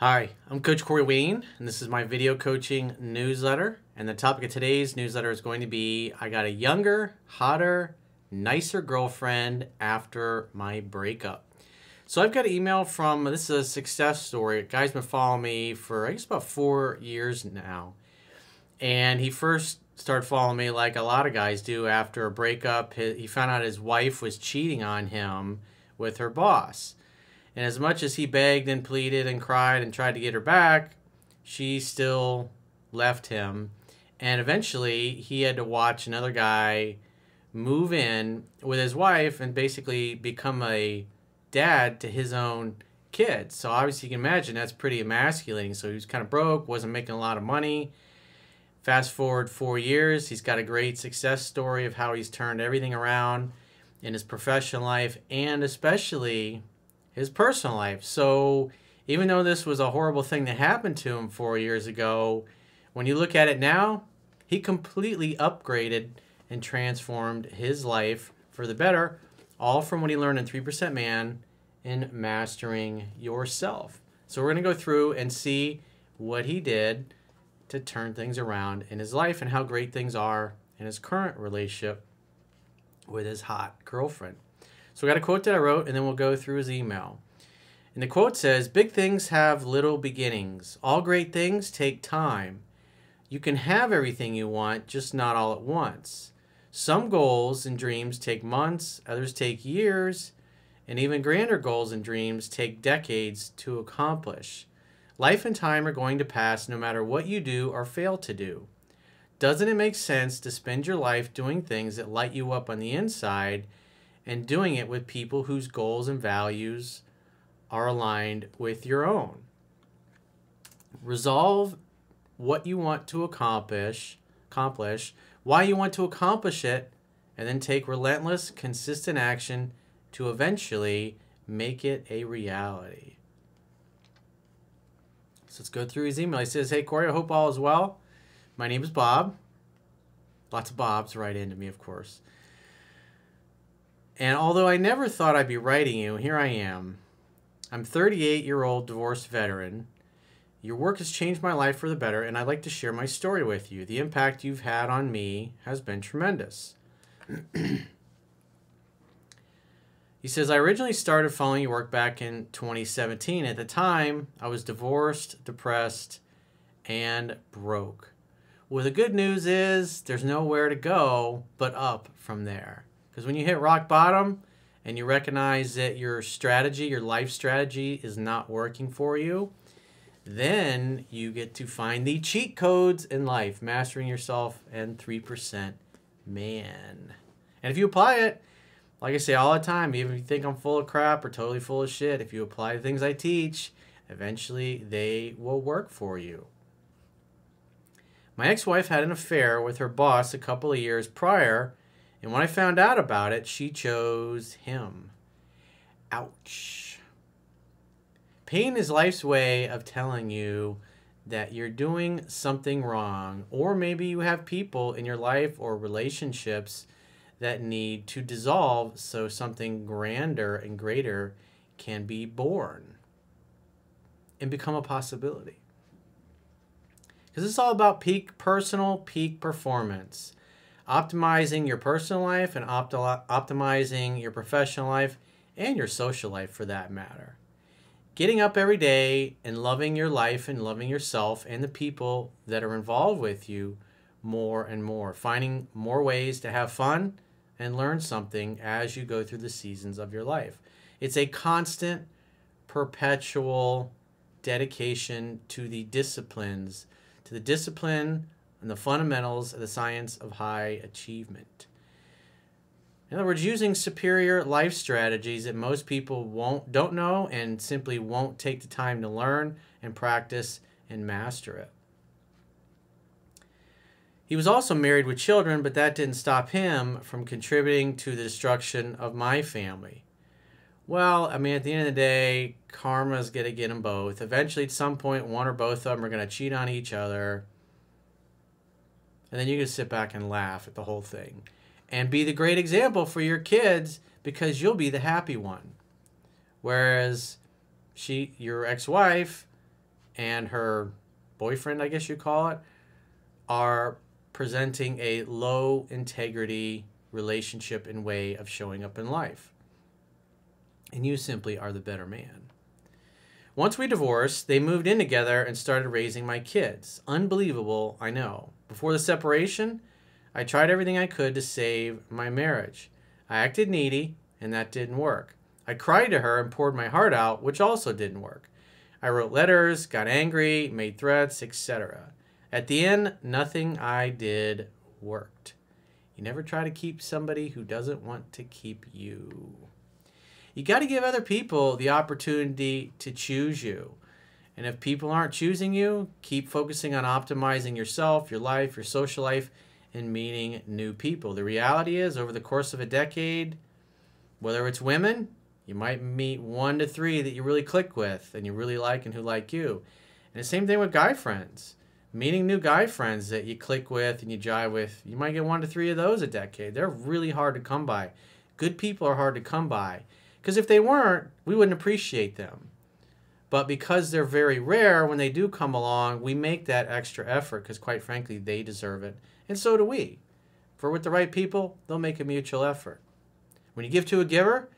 Hi, I'm Coach Corey Wayne, and this is my video coaching newsletter. And the topic of today's newsletter is going to be I got a younger, hotter, nicer girlfriend after my breakup. So I've got an email from this is a success story. A guy's been following me for I guess about four years now. And he first started following me like a lot of guys do after a breakup. He found out his wife was cheating on him with her boss. And as much as he begged and pleaded and cried and tried to get her back, she still left him. And eventually, he had to watch another guy move in with his wife and basically become a dad to his own kids. So obviously, you can imagine that's pretty emasculating. So he was kind of broke, wasn't making a lot of money. Fast forward four years, he's got a great success story of how he's turned everything around in his professional life and especially his personal life. So even though this was a horrible thing that happened to him four years ago, when you look at it now, he completely upgraded and transformed his life for the better, all from what he learned in 3% Man in mastering yourself. So we're going to go through and see what he did to turn things around in his life and how great things are in his current relationship with his hot girlfriend. So we got a quote that I wrote, and then we'll go through his email. And the quote says Big things have little beginnings. All great things take time. You can have everything you want, just not all at once. Some goals and dreams take months, others take years, and even grander goals and dreams take decades to accomplish. Life and time are going to pass no matter what you do or fail to do. Doesn't it make sense to spend your life doing things that light you up on the inside and doing it with people whose goals and values are aligned with your own. Resolve what you want to accomplish, accomplish, why you want to accomplish it, and then take relentless, consistent action to eventually make it a reality. So let's go through his email. He says, Hey, Corey, I hope all is well. My name is Bob. Lots of Bobs right into me, of course. And although I never thought I'd be writing you, here I am. I'm 38 year old divorced veteran. Your work has changed my life for the better, and I'd like to share my story with you. The impact you've had on me has been tremendous. he says, I originally started following your work back in 2017. At the time, I was divorced, depressed, and broke. Well, the good news is there's nowhere to go but up from there. Because when you hit rock bottom and you recognize that your strategy, your life strategy, is not working for you, then you get to find the cheat codes in life, mastering yourself and 3% man. And if you apply it, like I say all the time, even if you think I'm full of crap or totally full of shit, if you apply the things I teach, eventually they will work for you. My ex wife had an affair with her boss a couple of years prior and when I found out about it, she chose him. Ouch. Pain is life's way of telling you that you're doing something wrong, or maybe you have people in your life or relationships that need to dissolve so something grander and greater can be born and become a possibility. Because it's all about peak personal, peak performance optimizing your personal life and opti- optimizing your professional life and your social life for that matter. Getting up every day and loving your life and loving yourself and the people that are involved with you more and more. Finding more ways to have fun and learn something as you go through the seasons of your life. It's a constant, perpetual dedication to the disciplines, to the discipline and the fundamentals of the science of high achievement. In other words, using superior life strategies that most people won't don't know and simply won't take the time to learn and practice and master it. He was also married with children, but that didn't stop him from contributing to the destruction of my family. Well, I mean, at the end of the day, karma's going to get them both. Eventually, at some point, one or both of them are going to cheat on each other and then you can sit back and laugh at the whole thing and be the great example for your kids because you'll be the happy one whereas she your ex-wife and her boyfriend, I guess you call it, are presenting a low integrity relationship and way of showing up in life. And you simply are the better man. Once we divorced, they moved in together and started raising my kids. Unbelievable, I know. Before the separation, I tried everything I could to save my marriage. I acted needy, and that didn't work. I cried to her and poured my heart out, which also didn't work. I wrote letters, got angry, made threats, etc. At the end, nothing I did worked. You never try to keep somebody who doesn't want to keep you. You got to give other people the opportunity to choose you. And if people aren't choosing you, keep focusing on optimizing yourself, your life, your social life, and meeting new people. The reality is, over the course of a decade, whether it's women, you might meet one to three that you really click with and you really like and who like you. And the same thing with guy friends. Meeting new guy friends that you click with and you jive with, you might get one to three of those a decade. They're really hard to come by. Good people are hard to come by. Because if they weren't, we wouldn't appreciate them. But because they're very rare, when they do come along, we make that extra effort because, quite frankly, they deserve it. And so do we. For with the right people, they'll make a mutual effort. When you give to a giver,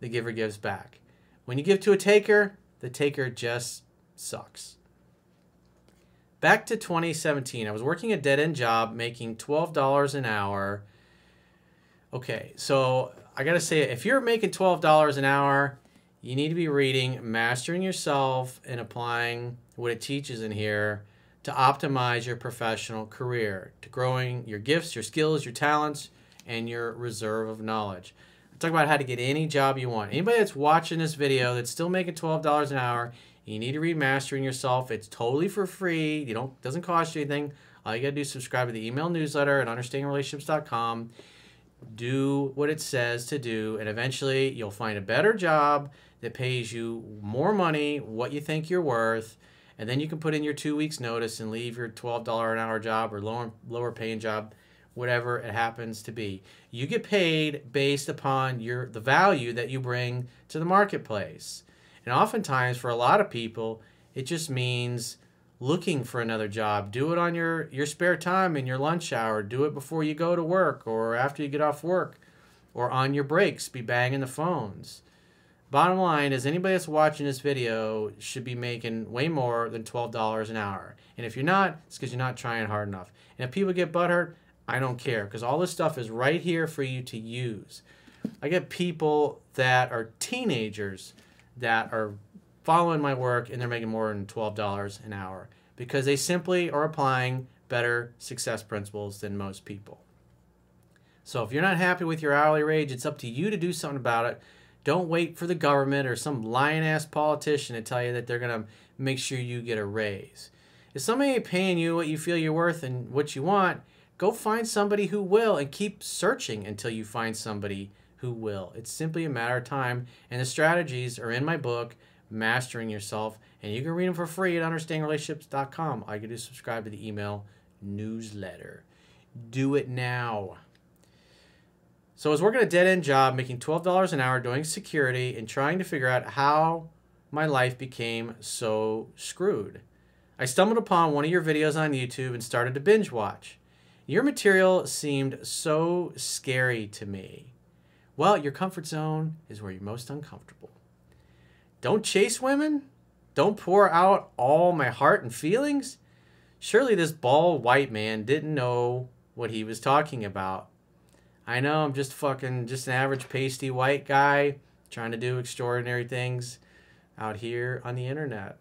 the giver gives back. When you give to a taker, the taker just sucks. Back to 2017, I was working a dead end job making $12 an hour. Okay, so I gotta say, if you're making $12 an hour, you need to be reading Mastering Yourself and applying what it teaches in here to optimize your professional career, to growing your gifts, your skills, your talents, and your reserve of knowledge. I talk about how to get any job you want. Anybody that's watching this video that's still making $12 an hour, you need to read Mastering Yourself. It's totally for free. You don't doesn't cost you anything. All you gotta do is subscribe to the email newsletter at understandingrelationships.com. Do what it says to do, and eventually you'll find a better job that pays you more money, what you think you're worth, and then you can put in your two weeks notice and leave your $12 an hour job or lower lower paying job whatever it happens to be. You get paid based upon your the value that you bring to the marketplace. And oftentimes for a lot of people it just means looking for another job do it on your your spare time in your lunch hour do it before you go to work or after you get off work or on your breaks be banging the phones Bottom line is anybody that's watching this video should be making way more than $12 an hour. And if you're not, it's because you're not trying hard enough. And if people get butthurt, I don't care because all this stuff is right here for you to use. I get people that are teenagers that are following my work and they're making more than $12 an hour because they simply are applying better success principles than most people. So if you're not happy with your hourly wage, it's up to you to do something about it don't wait for the government or some lying ass politician to tell you that they're going to make sure you get a raise. If somebody ain't paying you what you feel you're worth and what you want, go find somebody who will and keep searching until you find somebody who will. It's simply a matter of time. And the strategies are in my book, Mastering Yourself. And you can read them for free at understandingrelationships.com. You can do subscribe to the email newsletter. Do it now. So I was working a dead end job, making $12 an hour doing security and trying to figure out how my life became so screwed. I stumbled upon one of your videos on YouTube and started to binge watch. Your material seemed so scary to me. Well, your comfort zone is where you're most uncomfortable. Don't chase women? Don't pour out all my heart and feelings? Surely this bald white man didn't know what he was talking about. I know I'm just fucking just an average pasty white guy trying to do extraordinary things out here on the internet.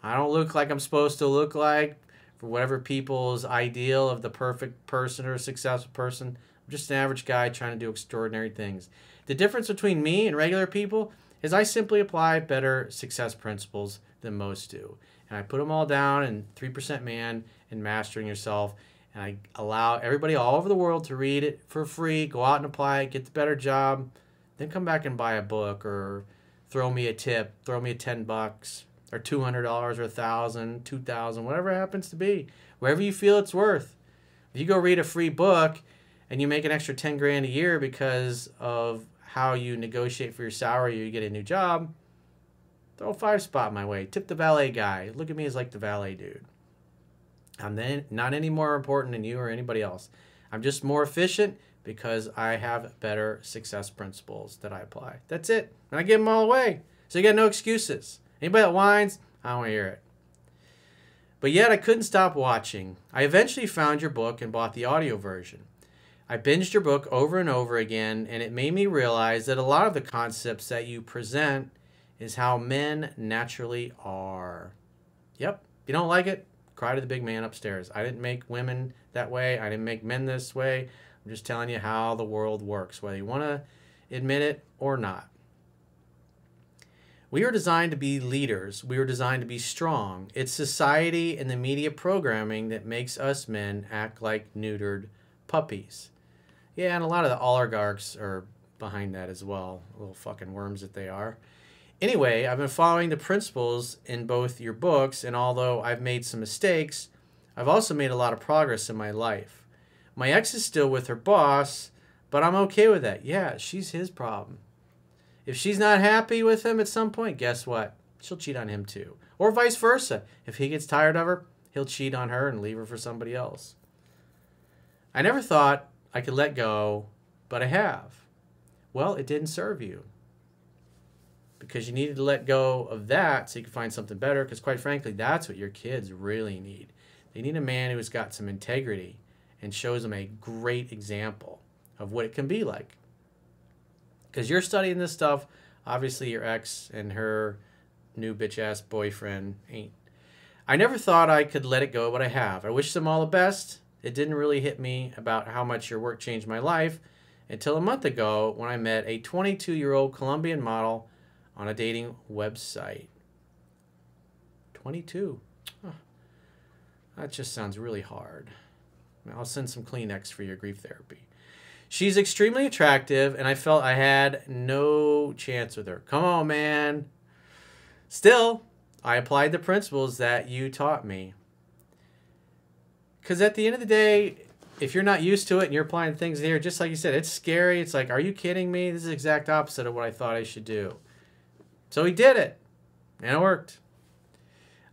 I don't look like I'm supposed to look like for whatever people's ideal of the perfect person or successful person. I'm just an average guy trying to do extraordinary things. The difference between me and regular people is I simply apply better success principles than most do. And I put them all down in 3% Man and Mastering Yourself and I allow everybody all over the world to read it for free, go out and apply it, get the better job, then come back and buy a book or throw me a tip, throw me a 10 bucks or $200 or a thousand, 2000, whatever it happens to be, wherever you feel it's worth. If you go read a free book and you make an extra 10 grand a year because of how you negotiate for your salary or you get a new job, Throw a five spot my way. Tip the valet guy. Look at me as like the valet dude. I'm then not any more important than you or anybody else. I'm just more efficient because I have better success principles that I apply. That's it. And I give them all away. So you got no excuses. Anybody that whines, I don't want to hear it. But yet I couldn't stop watching. I eventually found your book and bought the audio version. I binged your book over and over again, and it made me realize that a lot of the concepts that you present is how men naturally are. Yep. If you don't like it, cry to the big man upstairs. I didn't make women that way. I didn't make men this way. I'm just telling you how the world works, whether you want to admit it or not. We are designed to be leaders. We are designed to be strong. It's society and the media programming that makes us men act like neutered puppies. Yeah, and a lot of the oligarchs are behind that as well, little fucking worms that they are. Anyway, I've been following the principles in both your books, and although I've made some mistakes, I've also made a lot of progress in my life. My ex is still with her boss, but I'm okay with that. Yeah, she's his problem. If she's not happy with him at some point, guess what? She'll cheat on him too. Or vice versa. If he gets tired of her, he'll cheat on her and leave her for somebody else. I never thought I could let go, but I have. Well, it didn't serve you. Because you needed to let go of that so you could find something better. Because, quite frankly, that's what your kids really need. They need a man who's got some integrity and shows them a great example of what it can be like because you're studying this stuff. Obviously, your ex and her new bitch ass boyfriend ain't. I never thought I could let it go, but I have. I wish them all the best. It didn't really hit me about how much your work changed my life until a month ago when I met a 22 year old Colombian model on a dating website. 22. Huh. That just sounds really hard. I'll send some Kleenex for your grief therapy. She's extremely attractive, and I felt I had no chance with her. Come on, man. Still, I applied the principles that you taught me. Because at the end of the day, if you're not used to it and you're applying things here, just like you said, it's scary. It's like, are you kidding me? This is the exact opposite of what I thought I should do. So he did it, and it worked.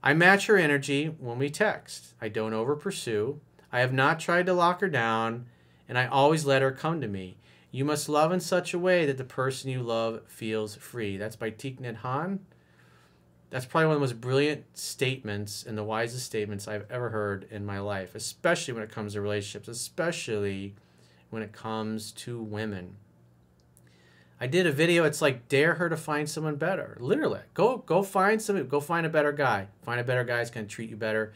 I match her energy when we text. I don't over pursue. I have not tried to lock her down and I always let her come to me. You must love in such a way that the person you love feels free. That's by Thich Hanh. That's probably one of the most brilliant statements and the wisest statements I've ever heard in my life, especially when it comes to relationships, especially when it comes to women. I did a video. It's like dare her to find someone better. Literally, go go find some. Go find a better guy. Find a better guy. It's gonna treat you better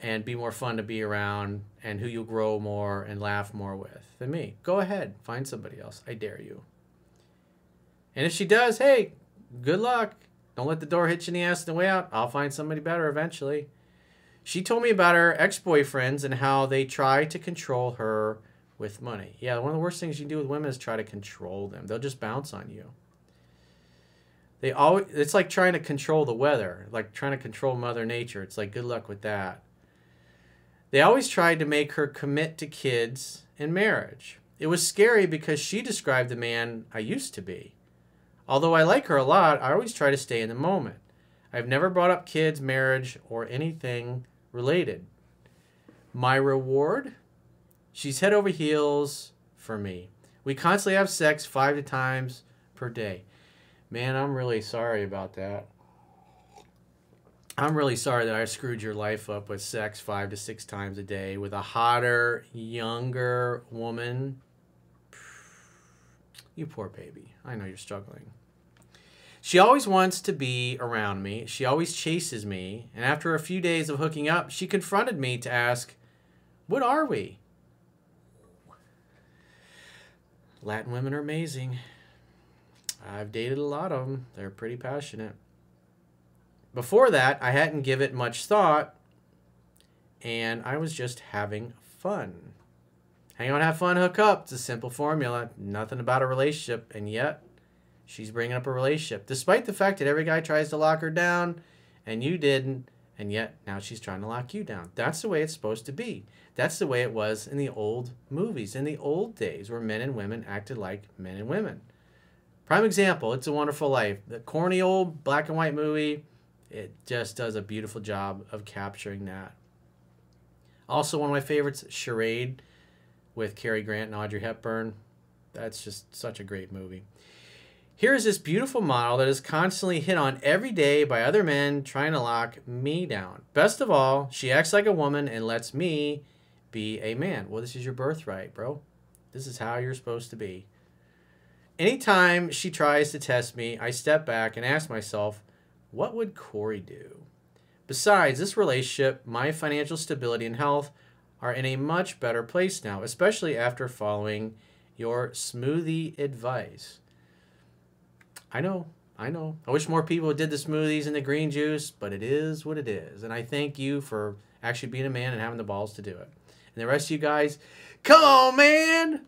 and be more fun to be around and who you'll grow more and laugh more with than me. Go ahead, find somebody else. I dare you. And if she does, hey, good luck. Don't let the door hit you in the ass on the way out. I'll find somebody better eventually. She told me about her ex boyfriends and how they try to control her with money. Yeah, one of the worst things you can do with women is try to control them. They'll just bounce on you. They always it's like trying to control the weather, like trying to control mother nature. It's like good luck with that. They always tried to make her commit to kids and marriage. It was scary because she described the man I used to be. Although I like her a lot, I always try to stay in the moment. I've never brought up kids, marriage, or anything related. My reward? She's head over heels for me. We constantly have sex five to times per day. Man, I'm really sorry about that. I'm really sorry that I screwed your life up with sex five to six times a day with a hotter, younger woman. You poor baby. I know you're struggling. She always wants to be around me. She always chases me. And after a few days of hooking up, she confronted me to ask, What are we? Latin women are amazing. I've dated a lot of them, they're pretty passionate. Before that, I hadn't given it much thought, and I was just having fun. Hang on, have fun, hook up. It's a simple formula. Nothing about a relationship, and yet she's bringing up a relationship. Despite the fact that every guy tries to lock her down, and you didn't, and yet now she's trying to lock you down. That's the way it's supposed to be. That's the way it was in the old movies, in the old days where men and women acted like men and women. Prime example, It's a Wonderful Life. The corny old black and white movie, it just does a beautiful job of capturing that. Also, one of my favorites, Charade, with Cary Grant and Audrey Hepburn. That's just such a great movie. Here is this beautiful model that is constantly hit on every day by other men trying to lock me down. Best of all, she acts like a woman and lets me be a man. Well, this is your birthright, bro. This is how you're supposed to be. Anytime she tries to test me, I step back and ask myself, what would Corey do? Besides this relationship, my financial stability and health are in a much better place now, especially after following your smoothie advice. I know, I know. I wish more people did the smoothies and the green juice, but it is what it is. And I thank you for actually being a man and having the balls to do it. And the rest of you guys, come on, man!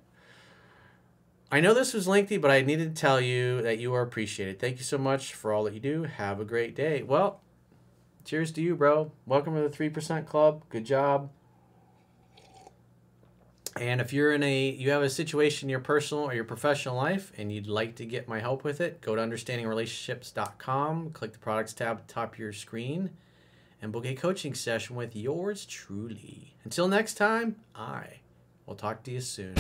I know this was lengthy, but I needed to tell you that you are appreciated. Thank you so much for all that you do. Have a great day. Well, cheers to you, bro. Welcome to the 3% Club. Good job. And if you're in a you have a situation in your personal or your professional life and you'd like to get my help with it, go to understandingrelationships.com, click the products tab at the top of your screen, and book a coaching session with yours truly. Until next time, I will talk to you soon.